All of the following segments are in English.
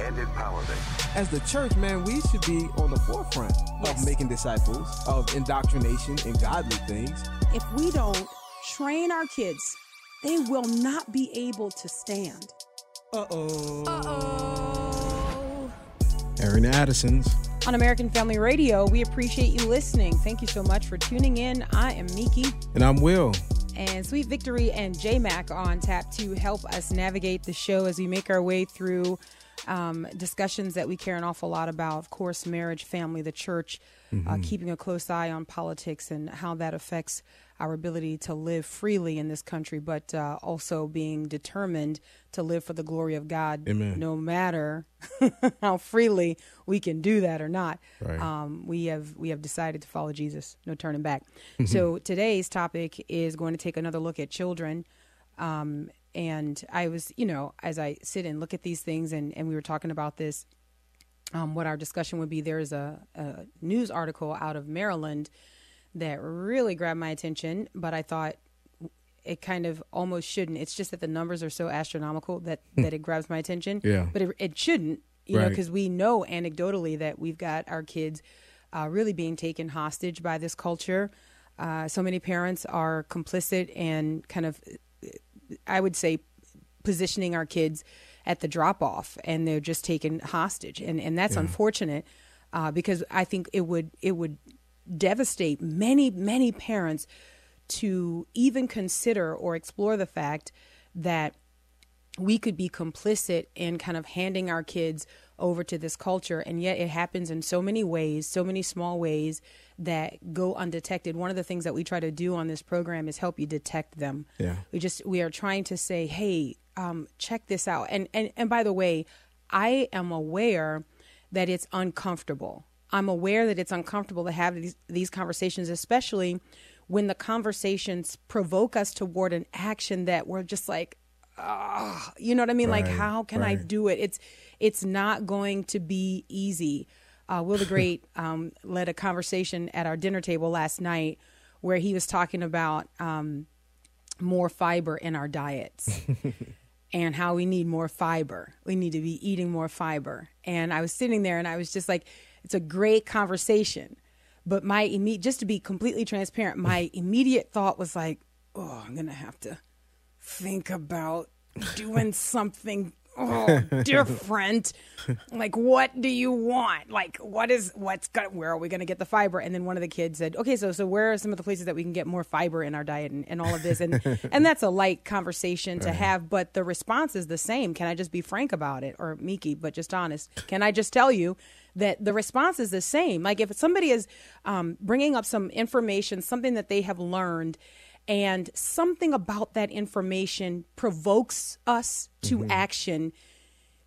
and empowerment. As the church, man, we should be on the forefront Yes. of making disciples, of indoctrination and godly things. If we don't train our kids, they will not be able to stand. Uh-oh. Uh-oh. Airing the Addisons. On American Family Radio, we appreciate you listening. Thank you so much for tuning in. I am Miki. And I'm Will. and Sweet Victory and J Mac on tap to help us navigate the show as we make our way through um, discussions that we care an awful lot about. Of course, marriage, family, the church, uh, keeping a close eye on politics and how that affects our ability to live freely in this country, but uh, also being determined to live for the glory of God, Amen. no matter how freely we can do that or not. Right. Um, we have we have decided to follow Jesus, no turning back. So today's topic is going to take another look at children. Um, and I was, you know, as I sit and look at these things, and, and we were talking about this, um, what our discussion would be. There's a, a news article out of Maryland that really grabbed my attention, but I thought it kind of almost shouldn't. It's just that the numbers are so astronomical that that it grabs my attention. Yeah. But it, it shouldn't, you know, because we know anecdotally that we've got our kids uh, really being taken hostage by this culture. Uh, so many parents are complicit and kind of, I would say, positioning our kids at the drop off, and they're just taken hostage, and and that's unfortunate uh, because I think it would it would devastate many many parents to even consider or explore the fact that we could be complicit in kind of handing our kids over to this culture and yet it happens in so many ways so many small ways that go undetected one of the things that we try to do on this program is help you detect them Yeah. we just we are trying to say hey um, check this out and, and and by the way i am aware that it's uncomfortable i'm aware that it's uncomfortable to have these, these conversations especially when the conversations provoke us toward an action that we're just like ah, you know what I mean? like, how can I do it? It's it's not going to be easy. Uh, Will the Great um, led a conversation at our dinner table last night where he was talking about um, more fiber in our diets and how we need more fiber. We need to be eating more fiber. And I was sitting there and I was just like, it's a great conversation. But my immediate, just to be completely transparent, my immediate thought was like, oh, I'm gonna have to think about doing something oh different like what do you want? Like what is what's gonna where are we gonna get the fiber? And then one of the kids said okay so so where are some of the places that we can get more fiber in our diet and, and all of this? And and that's a light conversation to have but the response is the same. Can i just be frank about it? Or miki but just honest. Can i just tell you that the response is the same? Like if somebody is um, bringing up some information something that they have learned and something about that information provokes us to action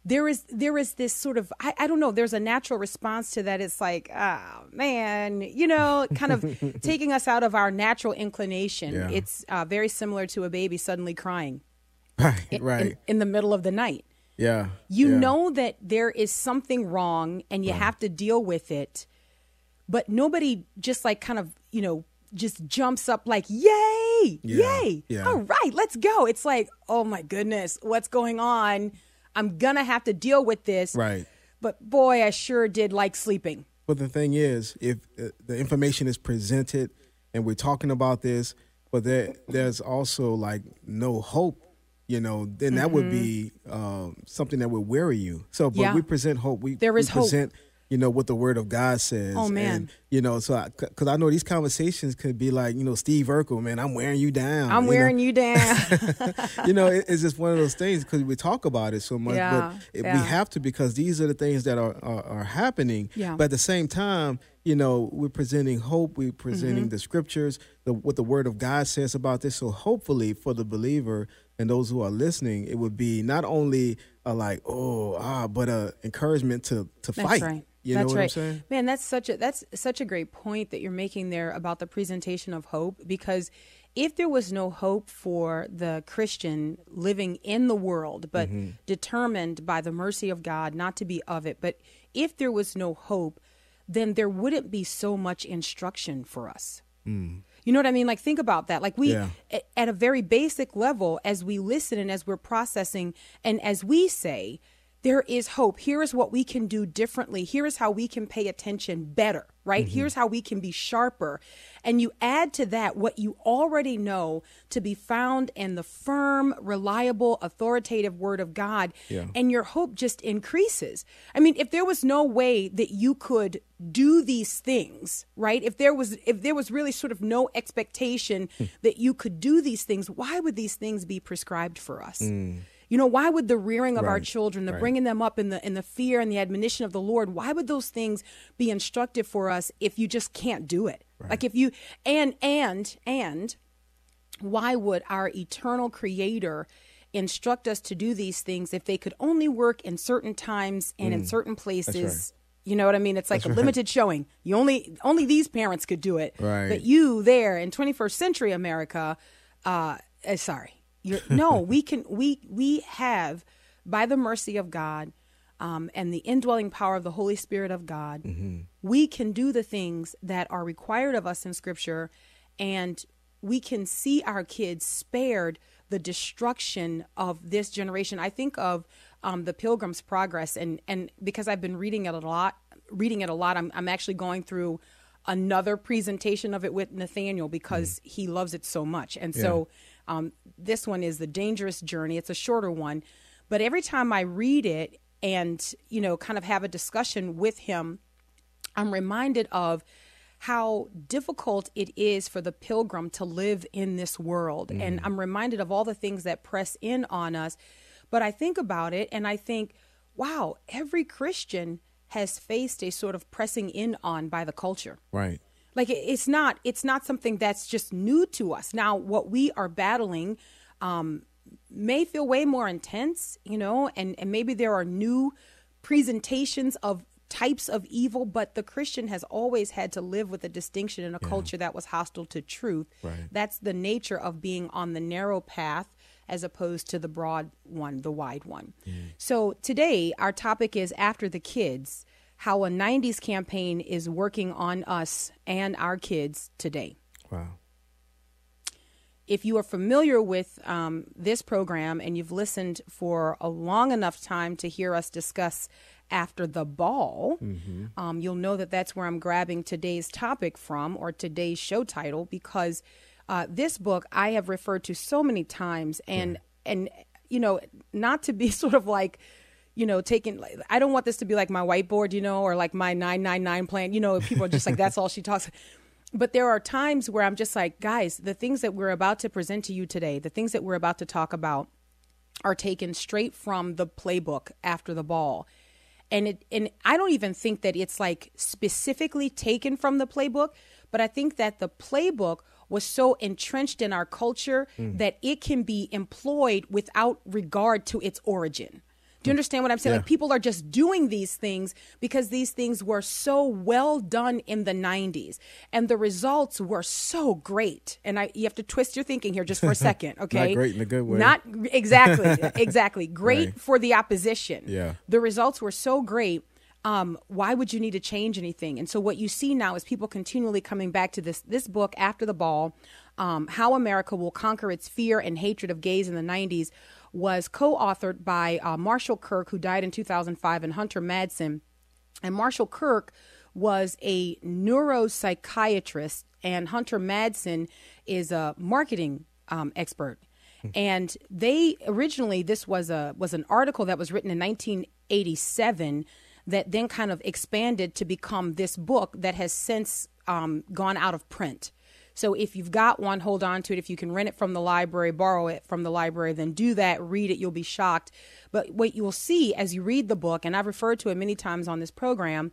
there is there is this sort of I, I don't know there's a natural response to that it's like oh man you know kind of taking us out of our natural inclination Yeah. it's uh, very similar to a baby suddenly crying Right, in- right. in, in the middle of the night yeah. you yeah. know that there is something wrong and you have to deal with it but nobody just like kind of you know just jumps up like yay Yeah, yay yeah. all right let's go it's like oh my goodness what's going on i'm gonna have to deal with this Right. but boy i sure did like sleeping But the thing is, if uh, the information is presented and we're talking about this, but there there's also like no hope, you know, then that would be um, something that would weary you. So, but Mm-hmm. Yeah. we present hope. We there is we is hope. present, you know, what the Word of God says. Oh, man. and, you know, so because I, know these conversations could be like, you know, Steve Urkel, man, I'm wearing you down. i'm you know? wearing you down you know, it, it's just one of those things because we talk about it so much, Yeah, but it, yeah. we have to because these are the things that are are, are happening. Yeah. But at the same time, you know, we're presenting hope. We're presenting Mm-hmm. the scriptures, the what the Word of God says about this. So hopefully, for the believer and those who are listening, it would be not only a like, oh, ah, but a encouragement to to That's fight. right. You that's know what right. I'm saying? Man, that's such a that's such a great point that you're making there about the presentation of hope because if there was no hope for the Christian living in the world but Mm-hmm. determined by the mercy of God not to be of it, but if there was no hope, then there wouldn't be so much instruction for us. You know what I mean? Like think about that. Like we Yeah. at a very basic level as we listen and as we're processing and as we say there is hope. Here is what we can do differently. Here is how we can pay attention better, right? Mm-hmm. Here's how we can be sharper. And you add to that what you already know to be found in the firm, reliable, authoritative word of God. Yeah. And your hope just increases. I mean, if there was no way that you could do these things, right? If there was if there was really sort of no expectation hmm. that you could do these things, why would these things be prescribed for us? Mm. You know, why would the rearing of our children, the right. bringing them up in the in the fear and the admonition of the Lord, why would those things be instructive for us if you just can't do it? Like if you and and and why would our eternal creator instruct us to do these things if they could only work in certain times and in certain places? You know what i mean? It's like a limited showing. You only only these parents could do it. Right. but you there in 21st century america uh, uh sorry you're no we can we we have by the mercy of god um, and the indwelling power of the Holy Spirit of God, we can do the things that are required of us in Scripture, and we can see our kids spared the destruction of this generation. I think of um, the Pilgrim's Progress, and and because I've been reading it a lot, reading it a lot, I'm I'm actually going through another presentation of it with Nathaniel because he loves it so much, and so um, this one is the Dangerous Journey. It's a shorter one, but every time I read it and you know kind of have a discussion with him i'm reminded of how difficult it is for the pilgrim to live in this world and i'm reminded of all the things that press in on us but i think about it and i think wow every christian has faced a sort of pressing in on by the culture Right. Like it's not it's not something that's just new to us. Now what we are battling um may feel way more intense you know and and maybe there are new presentations of types of evil but the christian has always had to live with a distinction in a culture that was hostile to truth. Right. that's the nature of being on the narrow path as opposed to the broad one the wide one. So today our topic is after the kids how a 90s campaign is working on us and our kids today. Wow. if you are familiar with um, this program and you've listened for a long enough time to hear us discuss after the ball, um, you'll know that that's where I'm grabbing today's topic from or today's show title because uh, this book I have referred to so many times and and you know not to be sort of like you know, taking. I don't want this to be like my whiteboard, you know, or like my nine nine nine plan. You know, people are just like that's all she talks. But there are times where I'm just like, guys, the things that we're about to present to you today, the things that we're about to talk about, are taken straight from the playbook after the ball. And it and I don't even think that it's like specifically taken from the playbook, but I think that the playbook was so entrenched in our culture hmm. that it can be employed without regard to its origin. Do you understand what I'm saying? Yeah. Like people are just doing these things because these things were so well done in the 90s and the results were so great. And I you have to twist your thinking here just for a second, okay? great in a good way. Not exactly, exactly. Great Right. for the opposition. Yeah. The results were so great. Um, why would you need to change anything? And so what you see now is people continually coming back to this this book after the ball, um, how America will conquer its fear and hatred of gays in the '90s, was co-authored by uh, Marshall Kirk, who died in 2005, and Hunter Madsen. And Marshall Kirk was a neuropsychiatrist, and Hunter Madsen is a marketing um, expert. And they originally this was a was an article that was written in 1987 that then kind of expanded to become this book that has since um, gone out of print. So if you've got one, hold on to it. If you can rent it from the library, borrow it from the library, then do that. Read it. You'll be shocked. But what you will see as you read the book, and I've referred to it many times on this program,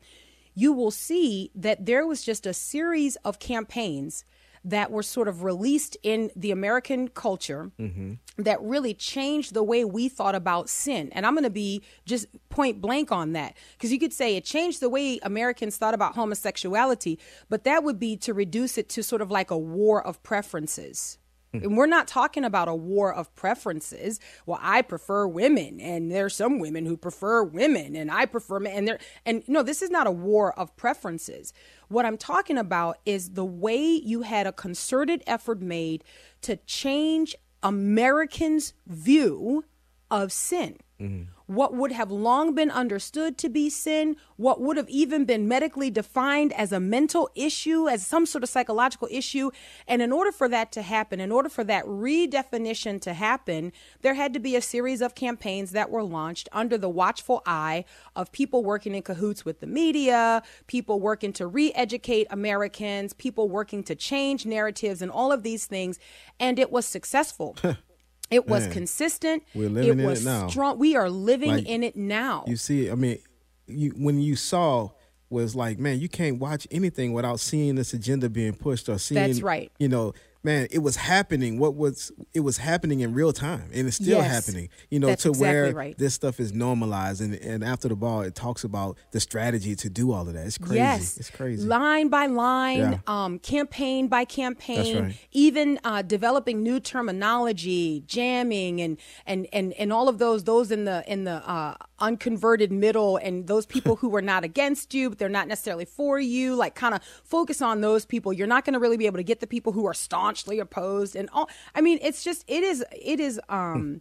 you will see that there was just a series of campaigns that were sort of released in the American culture mm-hmm. that really changed the way we thought about sin. And I'm going to be just point blank on that because you could say it changed the way Americans thought about homosexuality, but that would be to reduce it to sort of like a war of preferences. Hmm. And we're not talking about a war of preferences. Well, I prefer women, and there's some women who prefer women, and I prefer men. And there, and no, this is not a war of preferences. What I'm talking about is the way you had a concerted effort made to change Americans' view of sin. Mm-hmm. What would have long been understood to be sin, what would have even been medically defined as a mental issue, as some sort of psychological issue. And in order for that to happen, in order for that redefinition to happen, there had to be a series of campaigns that were launched under the watchful eye of people working in cahoots with the media, people working to re educate Americans, people working to change narratives, and all of these things. And it was successful. It was Man, consistent. we're living it in was it now. strong. We are living Like, in it now. You see, I mean, you when you saw was like, man, you can't watch anything without seeing this agenda being pushed or seeing. That's right. You know, man, it was happening. What was it was happening in real time, and it's still Yes. happening. You know, to exactly where right. this stuff is normalized, and and after the ball, it talks about the strategy to do all of that. It's crazy. Yes, It's crazy. Line by line, Yeah. um, campaign by campaign, right. even uh, developing new terminology, jamming, and and and and all of those those in the in the uh, unconverted middle, and those people who are not against you, but they're not necessarily for you. Like, kind of focus on those people. You're not going to really be able to get the people who are staunchly opposed, and all. I mean, it's just it is it is um,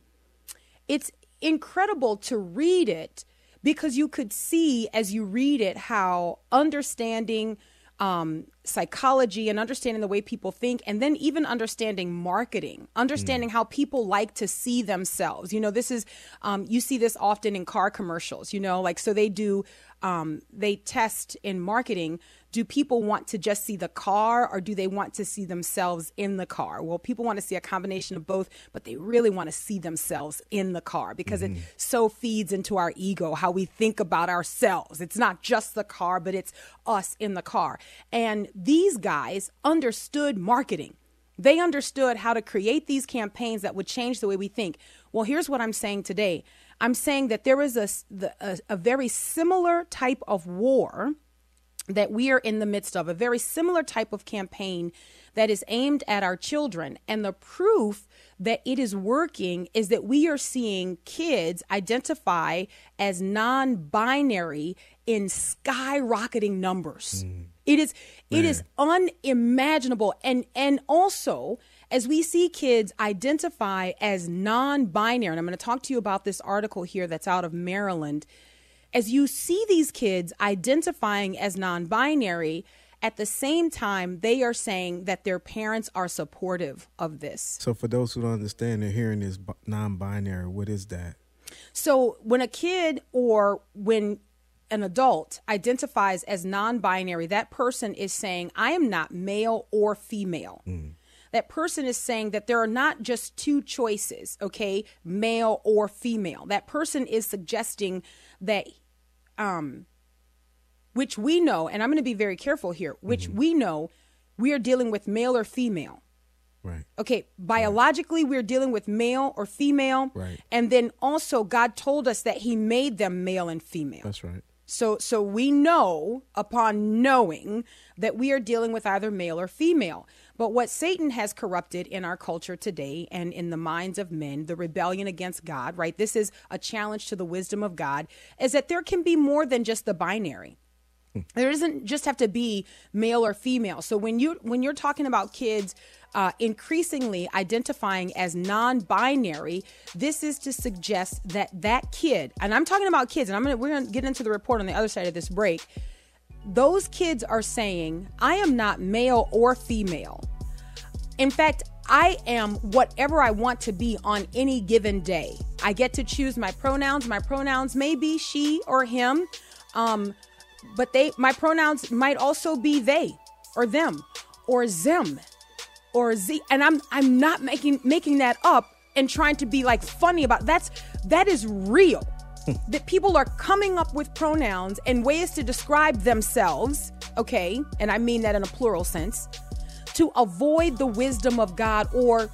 it's incredible to read it because you could see as you read it how understanding um, psychology and understanding the way people think, and then even understanding marketing, understanding how people like to see themselves. You know, this is, um, you see this often in car commercials, you know, like, so they do, um, they test in marketing. Do people want to just see the car or do they want to see themselves in the car? Well, people want to see a combination of both, but they really want to see themselves in the car because it mm-hmm. so feeds into our ego, how we think about ourselves. It's not just the car, but it's us in the car. And these guys understood marketing. They understood how to create these campaigns that would change the way we think. Well, here's what I'm saying today. I'm saying that there is a, a, a very similar type of war that we are in the midst of, a very similar type of campaign that is aimed at our children. And the proof that it is working is that we are seeing kids identify as non binary in skyrocketing numbers. Mm. It is it is unimaginable and and also as we see kids identify as non-binary and I'm going to talk to you about this article here that's out of Maryland as you see these kids identifying as non-binary at the same time they are saying that their parents are supportive of this so for those who don't understand, they're hearing this non-binary. What is that? So when a kid or when an adult identifies as non binary, that person is saying, I am not male or female. Mm. That person is saying that there are not just two choices, okay, male or female. That person is suggesting that, um, which we know, and I'm going to be very careful here, which we know we are dealing with male or female. Right. Okay, biologically, we're dealing with male or female. Right. And then also, God told us that He made them male and female. That's right. So, so we know upon knowing that we are dealing with either male or female. But what Satan has corrupted in our culture today and in the minds of men, the rebellion against God, right? This is a challenge to the wisdom of God, is that there can be more than just the binary there doesn't just have to be male or female so when you when you're talking about kids uh, increasingly identifying as non-binary this is to suggest that that kid and i'm talking about kids and i'm gonna we're gonna get into the report on the other side of this break those kids are saying i am not male or female in fact, I am whatever I want to be on any given day. I get to choose my pronouns. My pronouns may be she or him, um, but they my pronouns might also be they or them or zim or z. And I'm I'm not making making that up and trying to be like funny about that's that is real. that people are coming up with pronouns and ways to describe themselves, okay? And I mean that in a plural sense to avoid the wisdom of God or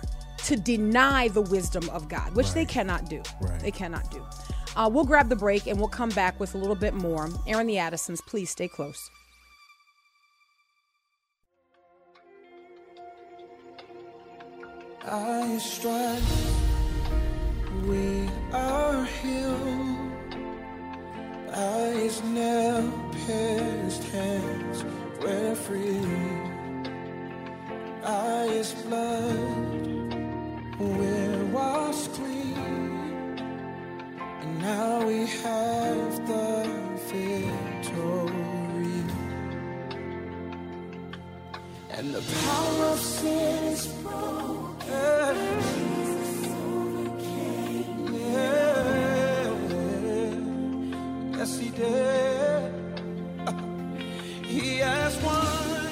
to deny the wisdom of God, which right. they cannot do. Right. They cannot do. Uh, we'll grab the break and we'll come back with a little bit more. Airing the Addisons, please stay close. I strive, we are healed his nail pierced hands, we're free. His blood,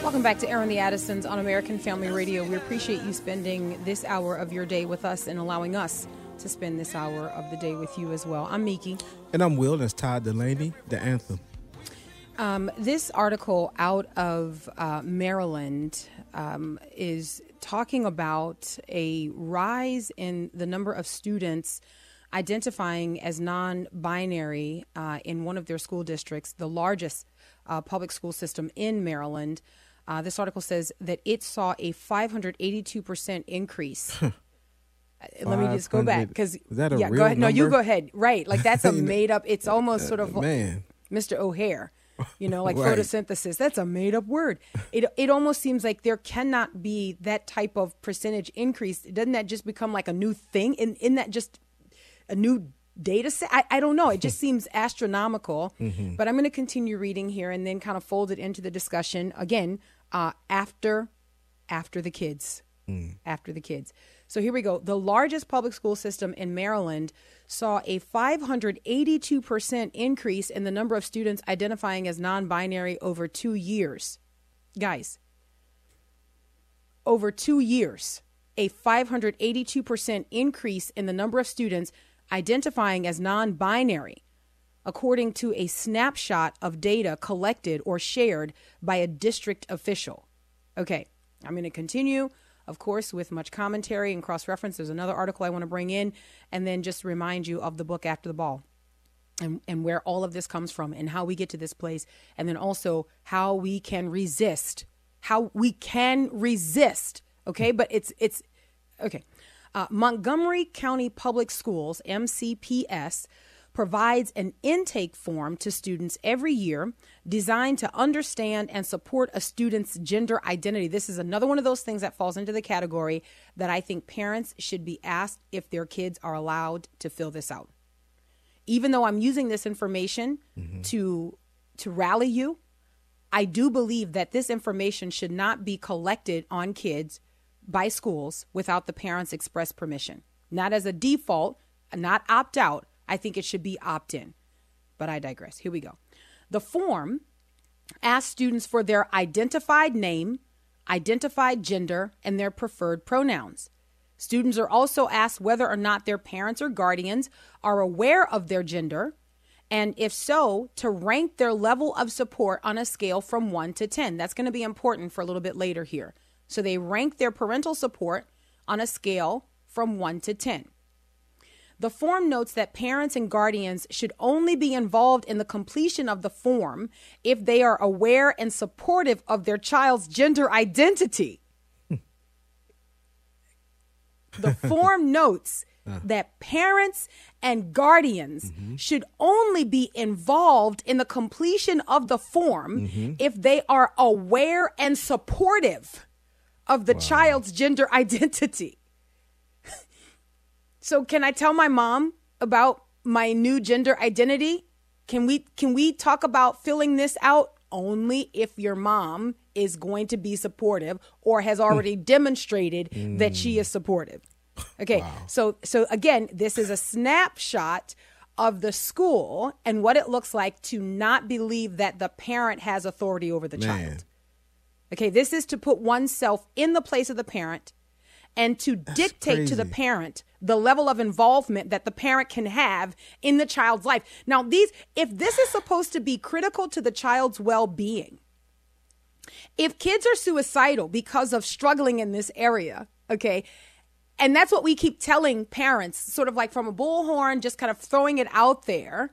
Welcome back to Airing the Addisons on American Family Radio. We appreciate you spending this hour of your day with us and allowing us to spend this hour of the day with you as well. I'm Miki. And I'm Will. That's Todd Dulaney, the anthem. Um, this article out of uh, Maryland um, is talking about a rise in the number of students identifying as non binary uh, in one of their school districts, the largest uh, public school system in Maryland. Uh, this article says that it saw a 582% increase. Uh, let me just go back because yeah, go ahead. Number? No, you go ahead. Right, like that's a made up. It's almost sort of man, Mr. O'Hare you know, like right. photosynthesis. That's a made up word. It it almost seems like there cannot be that type of percentage increase. Doesn't that just become like a new thing? In in that just a new data set? I, I don't know. It just seems astronomical. Mm-hmm. But I'm going to continue reading here and then kind of fold it into the discussion again uh, after after the kids. Mm. After the kids. So here we go. The largest public school system in Maryland saw a 582% increase in the number of students identifying as non binary over two years. Guys, over two years, a 582% increase in the number of students identifying as non binary, according to a snapshot of data collected or shared by a district official. Okay, I'm going to continue of course, with much commentary and cross reference. There's another article I want to bring in, and then just remind you of the book After the Ball. And, and where all of this comes from and how we get to this place and then also how we can resist how we can resist okay but it's it's okay uh, montgomery county public schools mcps provides an intake form to students every year designed to understand and support a student's gender identity. This is another one of those things that falls into the category that I think parents should be asked if their kids are allowed to fill this out. Even though I'm using this information mm-hmm. to to rally you, I do believe that this information should not be collected on kids by schools without the parents' express permission. Not as a default, not opt out, I think it should be opt in. But I digress. Here we go. The form asks students for their identified name, identified gender, and their preferred pronouns. Students are also asked whether or not their parents or guardians are aware of their gender, and if so, to rank their level of support on a scale from 1 to 10. That's going to be important for a little bit later here. So they rank their parental support on a scale from 1 to 10. The form notes that parents and guardians should only be involved in the completion of the form if they are aware and supportive of their child's gender identity. the form notes uh. that parents and guardians mm-hmm. should only be involved in the completion of the form mm-hmm. if they are aware and supportive of the wow. child's gender identity. So can I tell my mom about my new gender identity? Can we can we talk about filling this out only if your mom is going to be supportive or has already demonstrated mm. that she is supportive. Okay. Wow. So so again, this is a snapshot of the school and what it looks like to not believe that the parent has authority over the Man. child. Okay, this is to put oneself in the place of the parent and to That's dictate crazy. to the parent the level of involvement that the parent can have in the child's life. Now, these if this is supposed to be critical to the child's well-being, If kids are suicidal because of struggling in this area, okay, and that's what we keep telling parents, sort of like from a bullhorn, just kind of throwing it out there.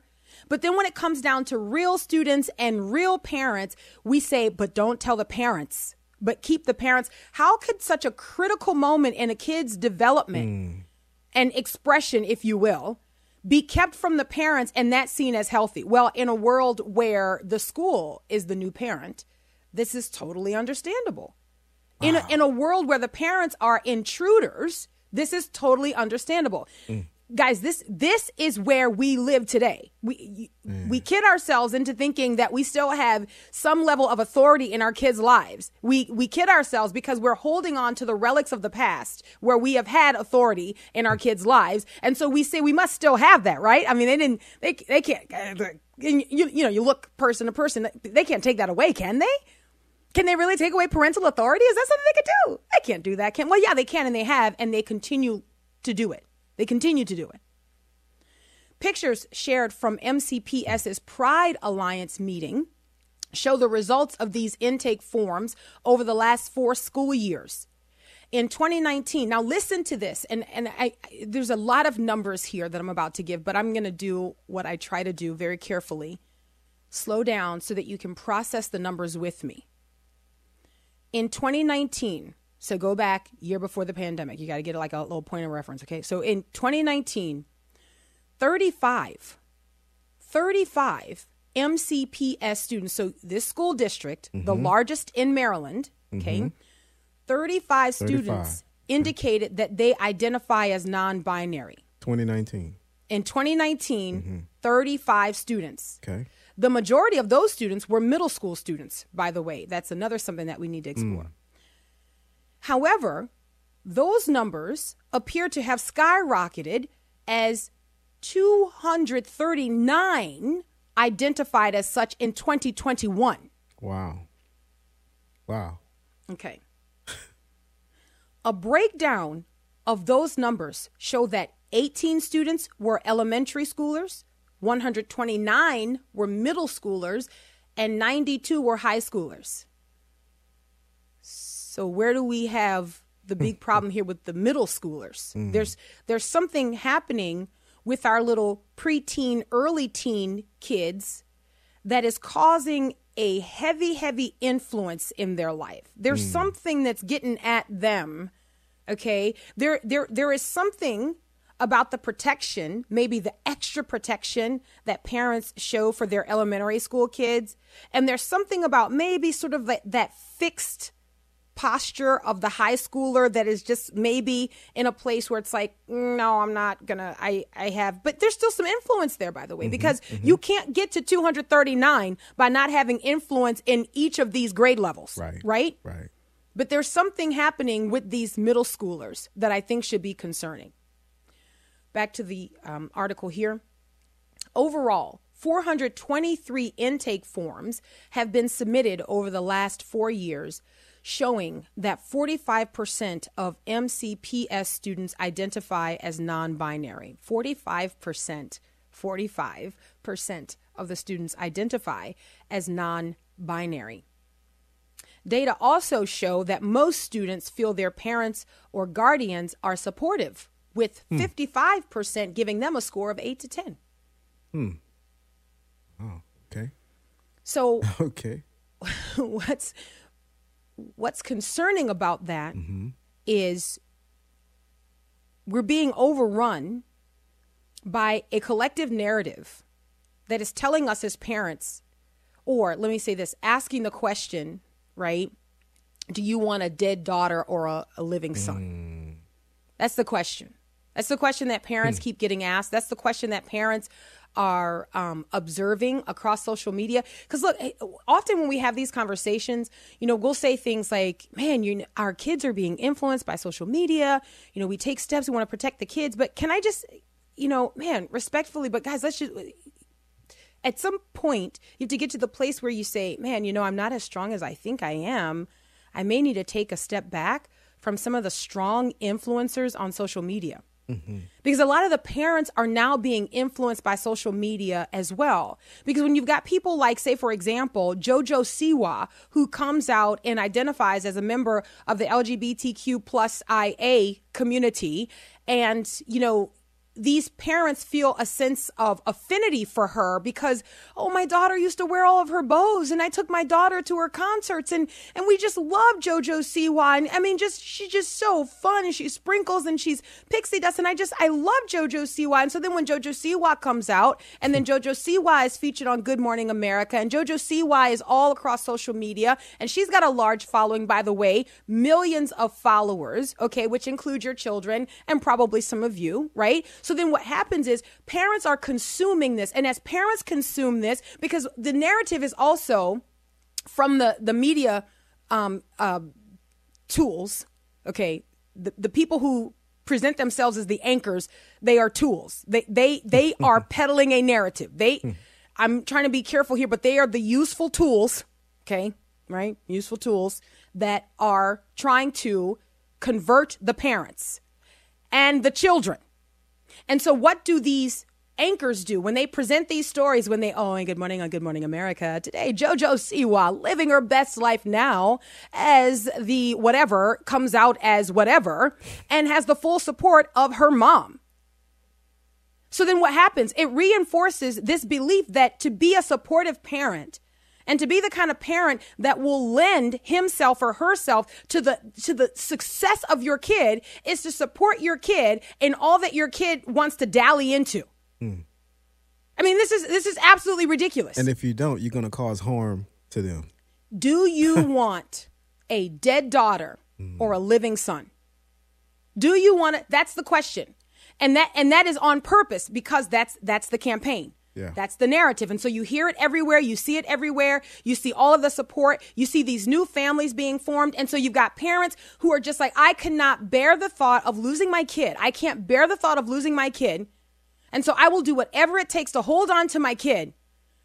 But then when it comes down to real students and real parents, we say, but don't tell the parents, but keep the parents. How could such a critical moment in a kid's development mm. and expression, if you will, be kept from the parents and that seen as healthy? Well, in a world where the school is the new parent, this is totally understandable. Wow. In, a, in a world where the parents are intruders, this is totally understandable. Mm. Guys, this this is where we live today. We mm. we kid ourselves into thinking that we still have some level of authority in our kids' lives. We we kid ourselves because we're holding on to the relics of the past where we have had authority in our kids' lives, and so we say we must still have that, right? I mean, they didn't they they can't you you know you look person to person, they can't take that away, can they? Can they really take away parental authority? Is that something they could do? They can't do that. Can well, yeah, they can, and they have, and they continue to do it. They continue to do it. Pictures shared from MCPS's Pride Alliance meeting show the results of these intake forms over the last four school years. In 2019, now listen to this, and, and I, there's a lot of numbers here that I'm about to give, but I'm going to do what I try to do very carefully. Slow down so that you can process the numbers with me. In 2019, so go back year before the pandemic. You got to get like a little point of reference, okay? So in 2019, 35 35 MCPS students. So this school district, mm-hmm. the largest in Maryland, okay? Mm-hmm. 35 students indicated that they identify as non-binary. 2019. In 2019, mm-hmm. 35 students. Okay. The majority of those students were middle school students, by the way. That's another something that we need to explore. Mm. However, those numbers appear to have skyrocketed as 239 identified as such in 2021. Wow. Wow. Okay. A breakdown of those numbers show that 18 students were elementary schoolers, 129 were middle schoolers, and 92 were high schoolers. So where do we have the big problem here with the middle schoolers? Mm. There's there's something happening with our little preteen, early teen kids that is causing a heavy, heavy influence in their life. There's mm. something that's getting at them. Okay. There there there is something about the protection, maybe the extra protection that parents show for their elementary school kids. And there's something about maybe sort of that, that fixed posture of the high schooler that is just maybe in a place where it's like no i'm not gonna i i have but there's still some influence there by the way mm-hmm, because mm-hmm. you can't get to 239 by not having influence in each of these grade levels right right right but there's something happening with these middle schoolers that i think should be concerning back to the um, article here. Overall, 423 intake forms have been submitted over the last four years, showing that 45% of MCPS students identify as non binary. 45%, 45% of the students identify as non binary. Data also show that most students feel their parents or guardians are supportive with hmm. 55% giving them a score of 8 to 10. Hmm. Oh, okay. So okay. what's what's concerning about that mm-hmm. is we're being overrun by a collective narrative that is telling us as parents or let me say this asking the question right do you want a dead daughter or a, a living son mm. that's the question that's the question that parents hmm. keep getting asked. That's the question that parents are um, observing across social media. Because look, often when we have these conversations, you know, we'll say things like, "Man, you, our kids are being influenced by social media. You know, we take steps. We want to protect the kids." But can I just, you know, man, respectfully, but guys, let's just. At some point, you have to get to the place where you say, "Man, you know, I'm not as strong as I think I am. I may need to take a step back from some of the strong influencers on social media." Mm-hmm. Because a lot of the parents are now being influenced by social media as well. Because when you've got people like, say, for example, Jojo Siwa, who comes out and identifies as a member of the LGBTQ plus IA community, and, you know, these parents feel a sense of affinity for her because oh my daughter used to wear all of her bows and I took my daughter to her concerts and and we just love JoJo Siwa. And I mean just she's just so fun and she sprinkles and she's pixie dust and I just I love JoJo Siwa. And so then when JoJo Siwa comes out and then JoJo Siwa is featured on Good Morning America and JoJo Siwa is all across social media and she's got a large following by the way millions of followers okay which include your children and probably some of you right so then what happens is parents are consuming this. And as parents consume this, because the narrative is also from the, the media um, uh, tools, okay, the, the people who present themselves as the anchors, they are tools. They, they, they are peddling a narrative. They, I'm trying to be careful here, but they are the useful tools, okay, right? Useful tools that are trying to convert the parents and the children and so, what do these anchors do when they present these stories when they oh and good morning on good morning america. Today jojo siwa living her best life now as the whatever comes out as whatever and has the full support of her mom. So then what happens? It reinforces this belief that to be a supportive parent and to be the kind of parent that will lend himself or herself to the to the success of your kid is to support your kid in all that your kid wants to dally into. Mm. I mean, this is this is absolutely ridiculous. And if you don't, you're going to cause harm to them. Do you want a dead daughter mm. or a living son? Do you want it? That's the question. And that and that is on purpose because that's that's the campaign. Yeah. That's the narrative. And so you hear it everywhere. You see it everywhere. You see all of the support. You see these new families being formed. And so you've got parents who are just like, I cannot bear the thought of losing my kid. I can't bear the thought of losing my kid. And so I will do whatever it takes to hold on to my kid.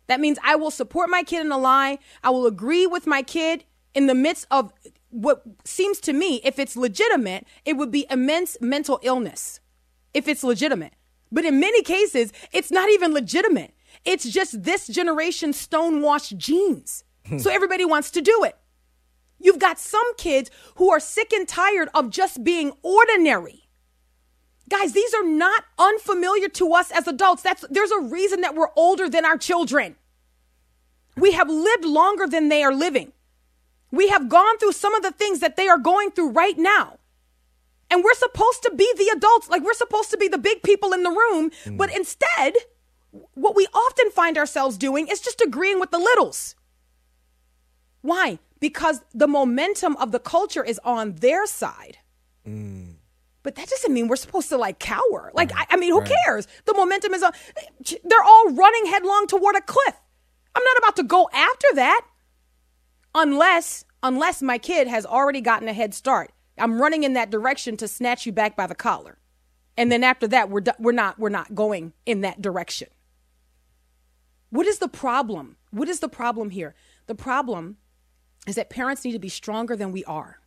That means I will support my kid in a lie. I will agree with my kid in the midst of what seems to me, if it's legitimate, it would be immense mental illness. If it's legitimate. But in many cases, it's not even legitimate. It's just this generation's stonewashed jeans. Hmm. so everybody wants to do it. You've got some kids who are sick and tired of just being ordinary. Guys, these are not unfamiliar to us as adults. That's there's a reason that we're older than our children. We have lived longer than they are living. We have gone through some of the things that they are going through right now. And we're supposed to be the adults, like we're supposed to be the big people in the room. Mm. But instead, what we often find ourselves doing is just agreeing with the littles. Why? Because the momentum of the culture is on their side. Mm. But that doesn't mean we're supposed to like cower. Like, right. I, I, mean, who right. cares? The momentum is on. They're all running headlong toward a cliff. I'm not about to go after that unless unless my kid has already gotten a head start. I'm running in that direction to snatch you back by the collar. And then after that, we're, we're, not, we're not going in that direction. What is the problem? What is the problem here? The problem is that parents need to be stronger than we are.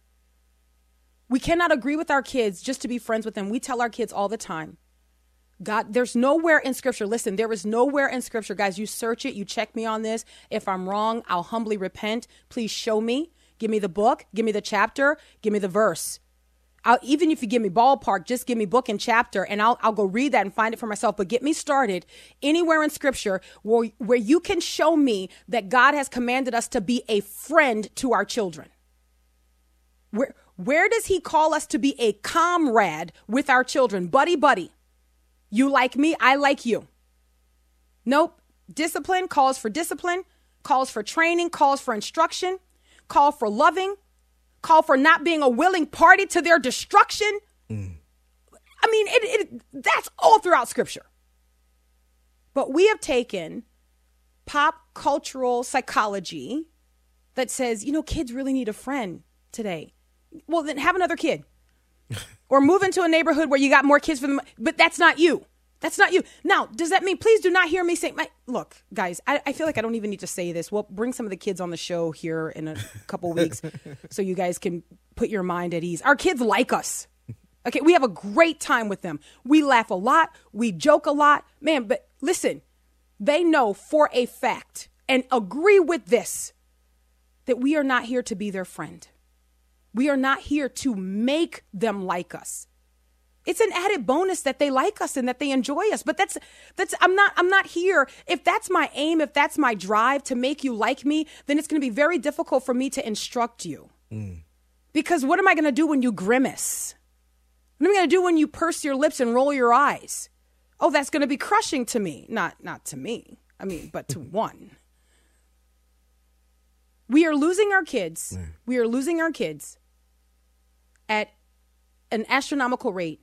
We cannot agree with our kids just to be friends with them. We tell our kids all the time God, there's nowhere in scripture. Listen, there is nowhere in scripture, guys. You search it, you check me on this. If I'm wrong, I'll humbly repent. Please show me. Give me the book, give me the chapter, give me the verse. I'll, even if you give me ballpark, just give me book and chapter, and I'll, I'll go read that and find it for myself. But get me started anywhere in scripture where, where you can show me that God has commanded us to be a friend to our children. Where, where does he call us to be a comrade with our children? Buddy, buddy. You like me, I like you. Nope. Discipline calls for discipline, calls for training, calls for instruction call for loving, call for not being a willing party to their destruction. Mm. I mean, it, it, that's all throughout scripture. But we have taken pop cultural psychology that says, you know, kids really need a friend today. Well, then have another kid. or move into a neighborhood where you got more kids for them, but that's not you. That's not you. Now, does that mean, please do not hear me say, my, look, guys, I, I, feel like I don't even need to say this. We'll bring some of the kids on the show here in a couple weeks so you guys can put your mind at ease. Our kids like us. Okay, we have a great time with them. We laugh a lot, we joke a lot. Man, but listen, they know for a fact and agree with this that we are not here to be their friend. We are not here to make them like us. It's an added bonus that they like us and that they enjoy us. But that's that's I'm not I'm not here. If that's my aim, if that's my drive to make you like me, then it's going to be very difficult for me to instruct you. Mm. Because what am I going to do when you grimace? What am I going to do when you purse your lips and roll your eyes? Oh, that's going to be crushing to me. Not not to me. I mean, but to one. We are losing our kids. Mm. We are losing our kids at an astronomical rate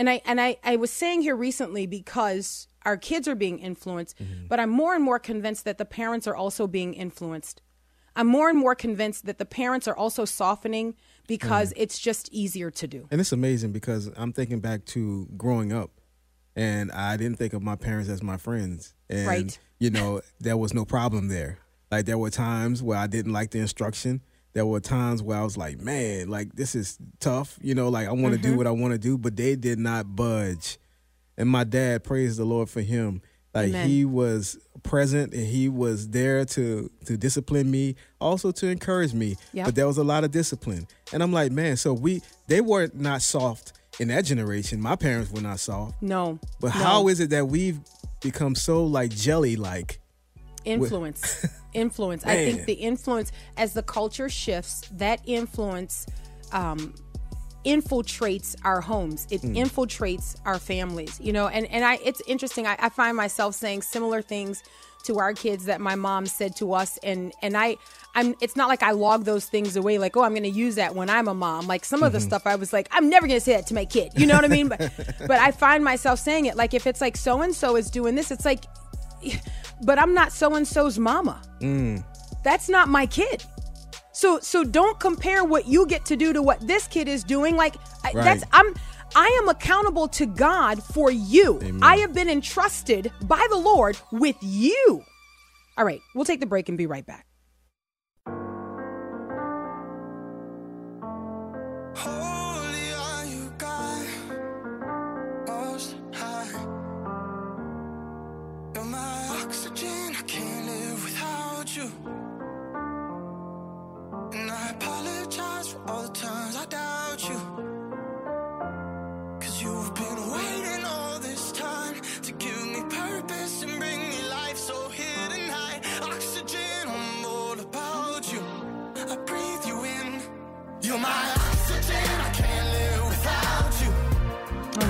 and I and I, I was saying here recently because our kids are being influenced, mm-hmm. but I'm more and more convinced that the parents are also being influenced. I'm more and more convinced that the parents are also softening because mm. it's just easier to do. And it's amazing because I'm thinking back to growing up and I didn't think of my parents as my friends. And right. you know, there was no problem there. Like there were times where I didn't like the instruction there were times where I was like, man, like this is tough, you know, like I want to mm-hmm. do what I want to do, but they did not budge. And my dad, praise the Lord for him. Like Amen. he was present and he was there to to discipline me, also to encourage me. Yep. But there was a lot of discipline. And I'm like, man, so we they were not soft in that generation. My parents were not soft. No. But no. how is it that we've become so like jelly like influence influence. I think the influence as the culture shifts that influence um, infiltrates our homes. It mm. infiltrates our families you know? And and i it's interesting. I, I find myself saying similar things to our kids that my mom said to us. And and i i'm it's not like i log those things away like oh i'm going to use that when i'm a mom. Like some of the mm-hmm. stuff i was like i'm never going to say that to my kid. You know what i mean? But but i find myself saying it. Like if it's like so and so is doing this it's like but I'm not so and so's mama. Mm. That's not my kid. So so don't compare what you get to do to what this kid is doing. Like right. that's I'm I am accountable to God for you. Amen. I have been entrusted by the Lord with you. All right, we'll take the break and be right back.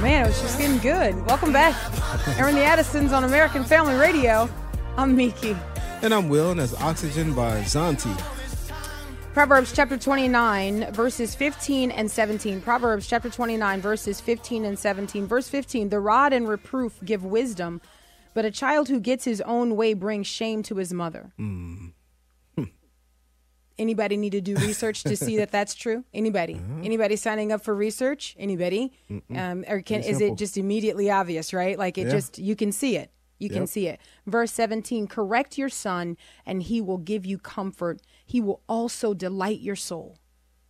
Man, it was just getting good. Welcome back. Airing the Addisons on American Family Radio. I'm Miki. And I'm Will, and that's Oxygen by Zauntee. Proverbs chapter 29, verses 15 and 17. Proverbs chapter 29, verses 15 and 17. Verse 15 The rod and reproof give wisdom, but a child who gets his own way brings shame to his mother. Mm. Anybody need to do research to see that that's true? Anybody? Uh-huh. Anybody signing up for research? Anybody? Um, or can is it just immediately obvious? Right? Like it yeah. just you can see it. You yep. can see it. Verse 17 Correct your son, and he will give you comfort. He will also delight your soul.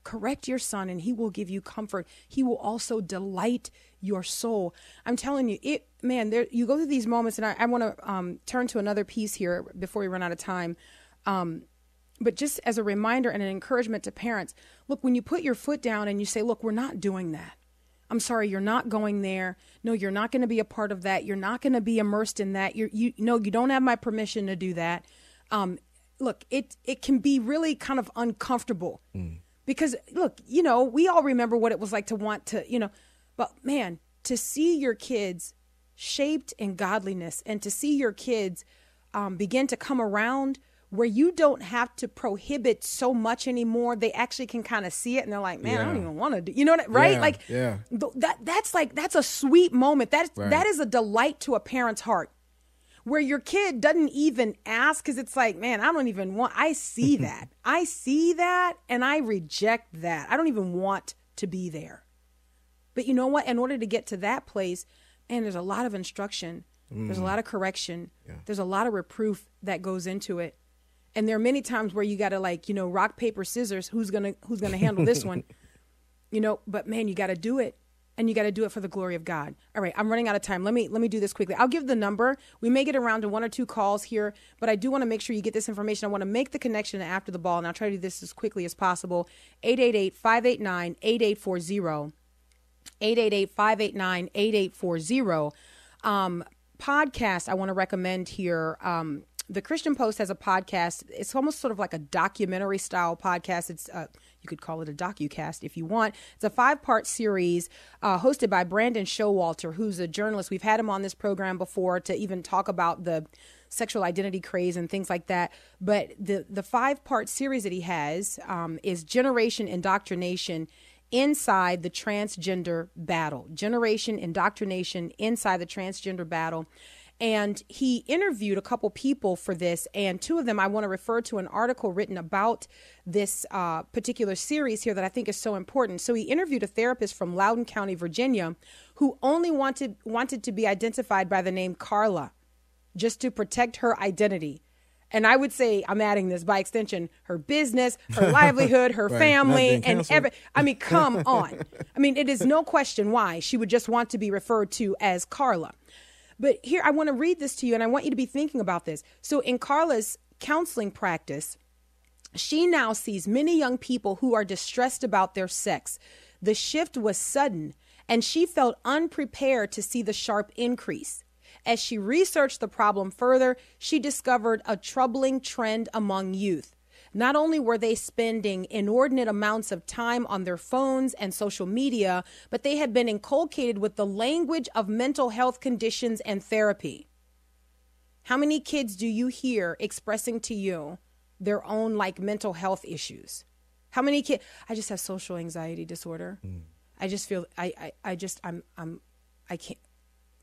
Correct your son, and he will give you comfort. He will also delight your soul. I'm telling you, it, man, there, you go through these moments, and I, I want to um, turn to another piece here before we run out of time. Um, but just as a reminder and an encouragement to parents look, when you put your foot down and you say, look, we're not doing that. I'm sorry, you're not going there. No, you're not going to be a part of that. You're not going to be immersed in that. You're, you no, you don't have my permission to do that. Um, look, it it can be really kind of uncomfortable mm. because look, you know, we all remember what it was like to want to, you know, but man, to see your kids shaped in godliness and to see your kids um, begin to come around where you don't have to prohibit so much anymore. They actually can kind of see it and they're like, man, yeah. I don't even want to do, you know what, right? Yeah, like yeah. Th- that, that's like, that's a sweet moment. That, right. that is a delight to a parent's heart where your kid doesn't even ask because it's like, man, I don't even want, I see that. I see that and I reject that. I don't even want to be there. But you know what? In order to get to that place, and there's a lot of instruction, mm. there's a mm. lot of correction, yeah. there's a lot of reproof that goes into it and there are many times where you got to like you know rock paper scissors who's gonna who's gonna handle this one you know but man you got to do it and you got to do it for the glory of God. All right, I'm running out of time. Let me let me do this quickly. I'll give the number. We may get around to one or two calls here, but I do want to make sure you get this information. I want to make the connection after the ball, and I'll try to do this as quickly as possible. 888-589-8840. 888-589-8840. Um, podcast I want to recommend here. Um, the Christian Post has a podcast. It's almost sort of like a documentary style podcast. It's uh, you could call it a docucast if you want. It's a five part series uh, hosted by Brandon Showalter, who's a journalist. We've had him on this program before to even talk about the sexual identity craze and things like that. But the the five part series that he has um, is Generation Indoctrination inside the transgender battle. Generation indoctrination inside the transgender battle. And he interviewed a couple people for this, and two of them I want to refer to an article written about this uh, particular series here that I think is so important. So he interviewed a therapist from Loudoun County, Virginia, who only wanted wanted to be identified by the name Carla, just to protect her identity. And I would say I'm adding this by extension, her business, her livelihood, her Right, family, and every. I mean, come on. I mean, it is no question why she would just want to be referred to as Carla. But here, I want to read this to you, and I want you to be thinking about this. So, in Carla's counseling practice, she now sees many young people who are distressed about their sex. The shift was sudden, and she felt unprepared to see the sharp increase. As she researched the problem further, she discovered a troubling trend among youth. Not only were they spending inordinate amounts of time on their phones and social media, but they had been inculcated with the language of mental health conditions and therapy. How many kids do you hear expressing to you their own like mental health issues? How many kids? I just have social anxiety disorder. Hmm. I just feel I, I I just I'm I'm I can't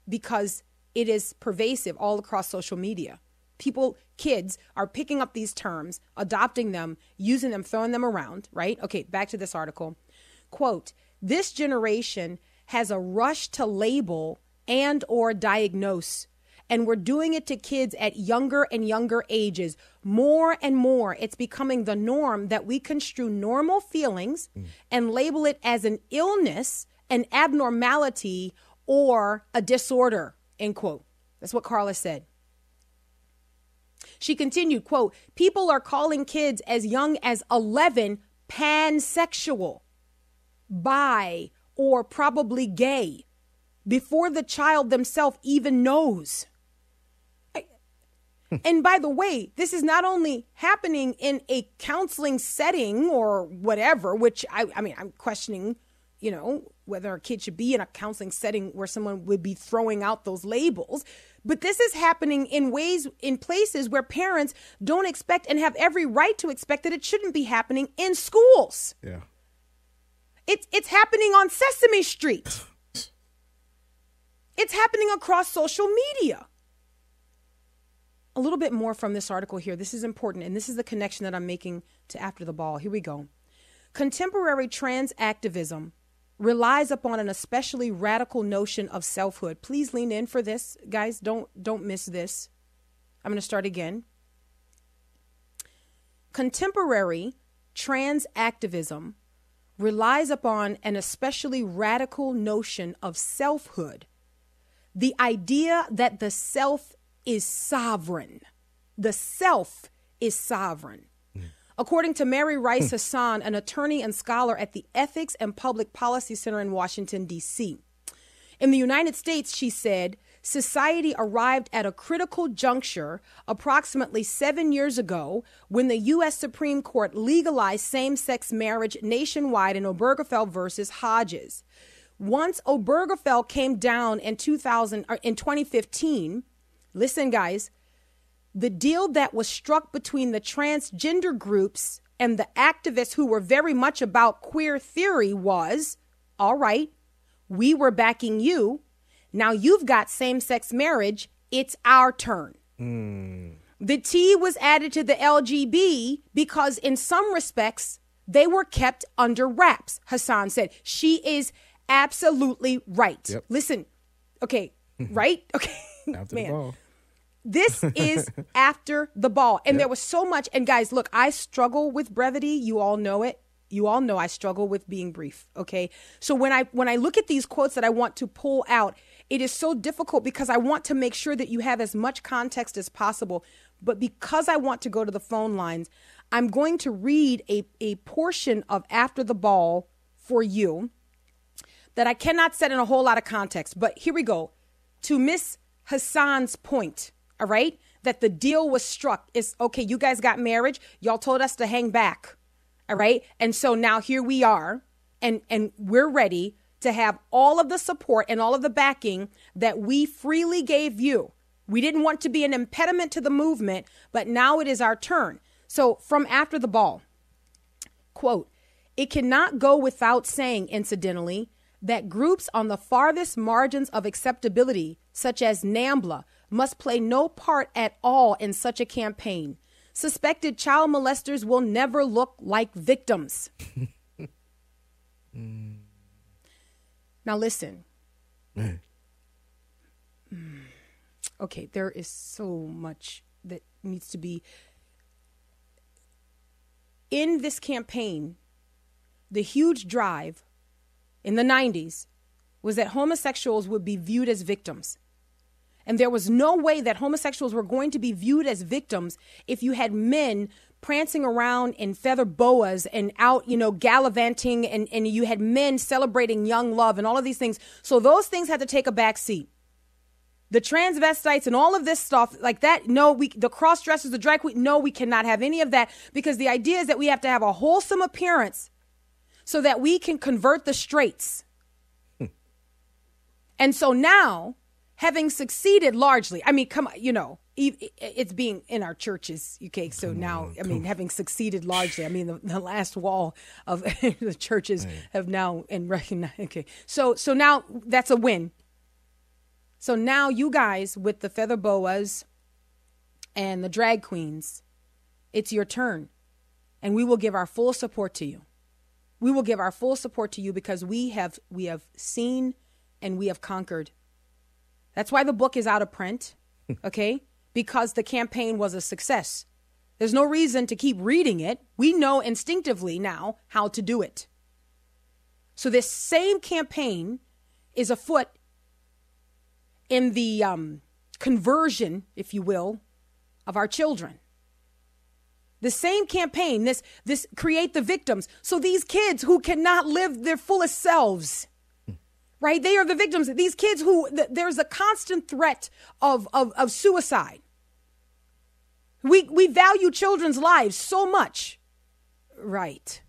because it is pervasive all across social media. People, kids are picking up these terms, adopting them, using them, throwing them around, right? Okay, back to this article. Quote, this generation has a rush to label and or diagnose and we're doing it to kids at younger and younger ages more and more it's becoming the norm that we construe normal feelings mm. and label it as an illness an abnormality or a disorder end quote that's what carla said she continued quote people are calling kids as young as 11 pansexual bi or probably gay before the child themselves even knows. And by the way, this is not only happening in a counseling setting or whatever, which I, I mean, I'm questioning, you know, whether a kid should be in a counseling setting where someone would be throwing out those labels. But this is happening in ways, in places where parents don't expect and have every right to expect that it shouldn't be happening in schools. Yeah. It's it's happening on Sesame Street. It's happening across social media. A little bit more from this article here. This is important, and this is the connection that I'm making to after the ball. Here we go. Contemporary trans activism relies upon an especially radical notion of selfhood. Please lean in for this, guys. Don't don't miss this. I'm going to start again. Contemporary trans activism relies upon an especially radical notion of selfhood. The idea that the self is sovereign. The self is sovereign. According to Mary Rice hmm. Hasson, an attorney and scholar at the Ethics and Public Policy Center in Washington, D.C. In the United States, she said, society arrived at a critical juncture approximately seven years ago when the U.S. Supreme Court legalized same sex marriage nationwide in Obergefell versus Hodges. Once Obergefell came down in 2000 or uh, in 2015, listen, guys, the deal that was struck between the transgender groups and the activists who were very much about queer theory was all right, we were backing you. Now you've got same sex marriage. It's our turn. The T was added to the LGB because, in some respects, they were kept under wraps, Hasson said. She is absolutely right. Yep. Listen, okay, right? Okay. Man. This is after the ball. And there was so much. And guys, look, I struggle with brevity. You all know it. you all know I struggle with being brief, okay? So when I when I look at these quotes that I want to pull out, it is so difficult because I want to make sure that you have as much context as possible. But because I want to go to the phone lines, I'm going to read a, a portion of After the Ball for you that I cannot set in a whole lot of context. But here we go. To Miss Hasson's point, all right, that the deal was struck is okay, you guys got marriage, y'all told us to hang back. All right. And so now here we are, and and we're ready to have all of the support and all of the backing that we freely gave you. We didn't want to be an impediment to the movement, but now it is our turn. So, from after the ball, quote, it cannot go without saying, incidentally, that groups on the farthest margins of acceptability, such as NAMBLA, must play no part at all in such a campaign. Suspected child molesters will never look like victims. mm. Now, listen. Mm. Okay, there is so much that needs to be. In this campaign, the huge drive in the 90s was that homosexuals would be viewed as victims. And there was no way that homosexuals were going to be viewed as victims if you had men prancing around in feather boas and out, you know, gallivanting, and, and you had men celebrating young love and all of these things. So those things had to take a back seat. The transvestites and all of this stuff like that, no, we the cross dressers, the drag queen, no, we cannot have any of that because the idea is that we have to have a wholesome appearance so that we can convert the straights. Hmm. and so now, having succeeded largely, I mean, come on, you know, it's being in our churches, okay? So come now, on, I mean, having succeeded largely, I mean, the, the last wall of the churches right. have now and recognize. Okay, so so now that's a win. So now you guys with the feather boas and the drag queens, it's your turn, and we will give our full support to you. We will give our full support to you because we have we have seen and we have conquered. That's why the book is out of print, okay? because the campaign was a success. There's no reason to keep reading it. We know instinctively now how to do it. So, this same campaign is afoot in the um, conversion, if you will, of our children. The same campaign, this, this create the victims. So these kids who cannot live their fullest selves, right? They are the victims. These kids who th- there's a constant threat of, of, of suicide. We, we value children's lives so much. Right.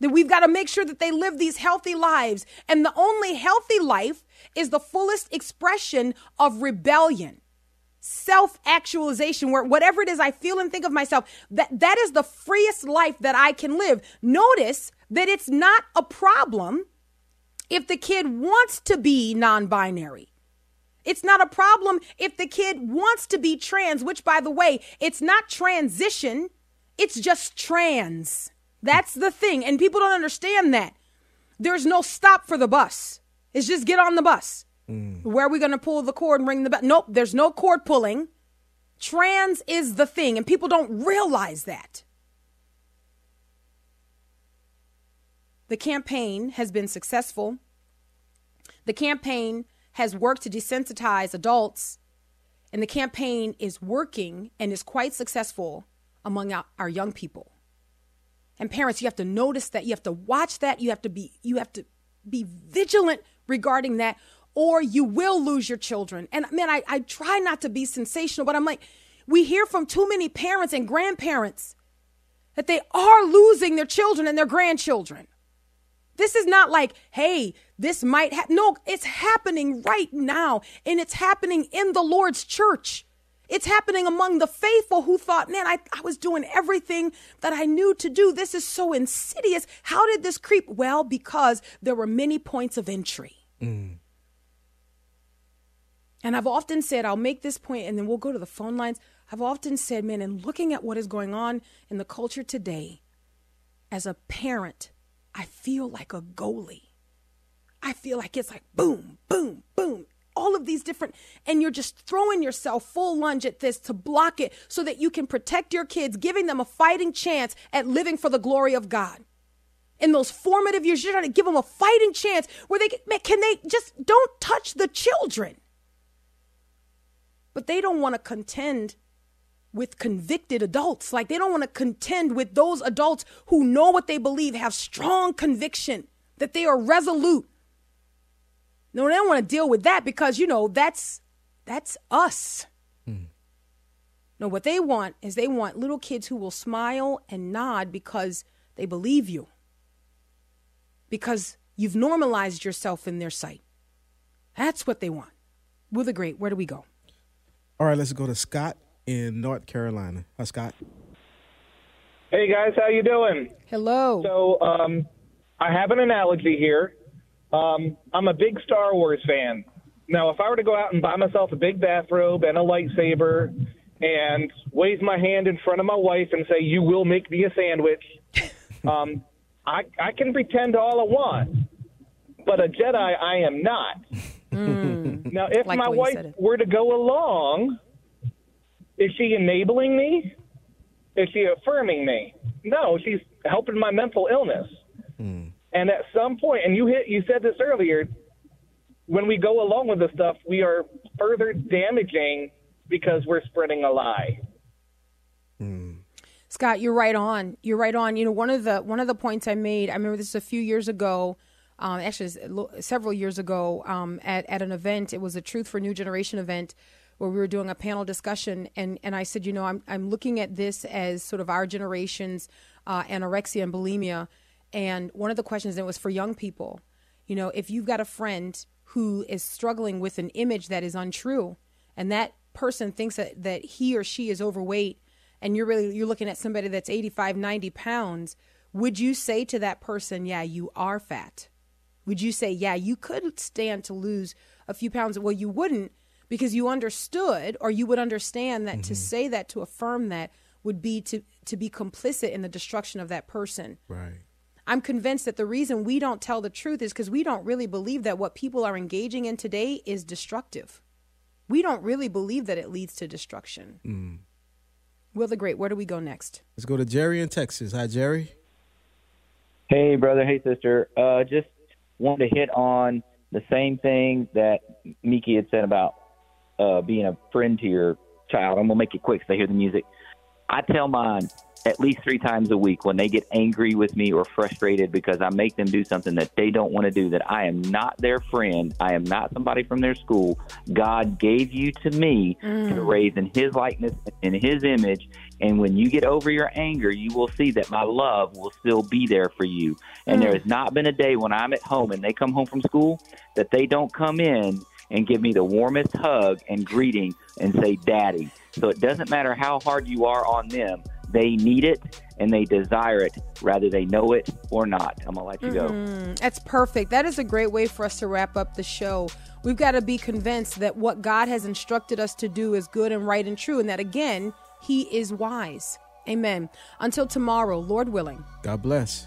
That we've got to make sure that they live these healthy lives. And the only healthy life is the fullest expression of rebellion, self actualization, where whatever it is I feel and think of myself, that, that is the freest life that I can live. Notice that it's not a problem if the kid wants to be non binary. It's not a problem if the kid wants to be trans, which, by the way, it's not transition, it's just trans. That's the thing. And people don't understand that. There's no stop for the bus, it's just get on the bus. Mm. Where are we going to pull the cord and ring the bell? Nope, there's no cord pulling. Trans is the thing, and people don't realize that. The campaign has been successful. The campaign has worked to desensitize adults, and the campaign is working and is quite successful among our, young people. And parents, you have to notice that, you have to watch that, you have to be you have to be vigilant regarding that, or you will lose your children. And man, I, I try not to be sensational, but I'm like, we hear from too many parents and grandparents that they are losing their children and their grandchildren. This is not like, hey, this might happen. No, it's happening right now. And it's happening in the Lord's church. It's happening among the faithful who thought, man, I, I was doing everything that I knew to do. This is so insidious. How did this creep? Well, because there were many points of entry. Mm. And I've often said, I'll make this point and then we'll go to the phone lines. I've often said, man, in looking at what is going on in the culture today, as a parent, I feel like a goalie. I feel like it's like boom, boom, boom. All of these different, and you're just throwing yourself full lunge at this to block it so that you can protect your kids, giving them a fighting chance at living for the glory of God. in those formative years. You're trying to give them a fighting chance where they can, can they just don't touch the children. But they don't want to contend with convicted adults. Like they don't want to contend with those adults who know what they believe, have strong conviction, that they are resolute. No, they don't want to deal with that because you know that's that's us. Hmm. No, what they want is they want little kids who will smile and nod because they believe you. Because you've normalized yourself in their sight. That's what they want. Will the Great, where do we go? All right, let's go to Scott in North Carolina. Hi, Scott. Hey guys, how you doing? Hello. So, um, I have an analogy here. Um, I'm a big Star Wars fan. Now, if I were to go out and buy myself a big bathrobe and a lightsaber and wave my hand in front of my wife and say, "You will make me a sandwich," um, I I can pretend all I want, but a Jedi I am not. Mm, now, if like my wife were to go along, is she enabling me? Is she affirming me? No, she's helping my mental illness. And at some point, and you hit, you said this earlier, when we go along with this stuff, we are further damaging because we're spreading a lie. Mm. Scott, you're right on. You're right on. You know, one of the one of the points I made, I remember this a few years ago. Um, actually, several years ago, um, at at an event, it was a Truth for New Generation event where we were doing a panel discussion, and and I said, you know, I'm I'm looking at this as sort of our generation's uh, anorexia and bulimia, and one of the questions that was for young people, you know, if you've got a friend who is struggling with an image that is untrue, and that person thinks that, that he or she is overweight, and you're really you're looking at somebody that's 85, 90 pounds, would you say to that person, yeah, you are fat? Would you say, yeah, you could stand to lose a few pounds? Well, you wouldn't because you understood or you would understand that mm-hmm. to say that, to affirm that, would be to, to be complicit in the destruction of that person. Right. I'm convinced that the reason we don't tell the truth is because we don't really believe that what people are engaging in today is destructive. We don't really believe that it leads to destruction. Mm. Will the Great, where do we go next? Let's go to Jerry in Texas. Hi, Jerry. Hey, brother. Hey, sister. Uh, just wanted to hit on the same thing that Miki had said about uh, being a friend to your child. I'm going to make it quick because I hear the music. I tell mine at least three times a week when they get angry with me or frustrated because I make them do something that they don't want to do, that I am not their friend. I am not somebody from their school. God gave you to me mm. to raise in His likeness, in His image. And when you get over your anger, you will see that my love will still be there for you. And mm. there has not been a day when I'm at home and they come home from school that they don't come in and give me the warmest hug and greeting and say, Daddy. So it doesn't matter how hard you are on them they need it and they desire it, rather they know it or not. I'm gonna let you mm-hmm. go. That's perfect. That is a great way for us to wrap up the show. We've got to be convinced that what God has instructed us to do is good and right and true, and that again, He is wise. Amen. Until tomorrow, Lord willing. God bless.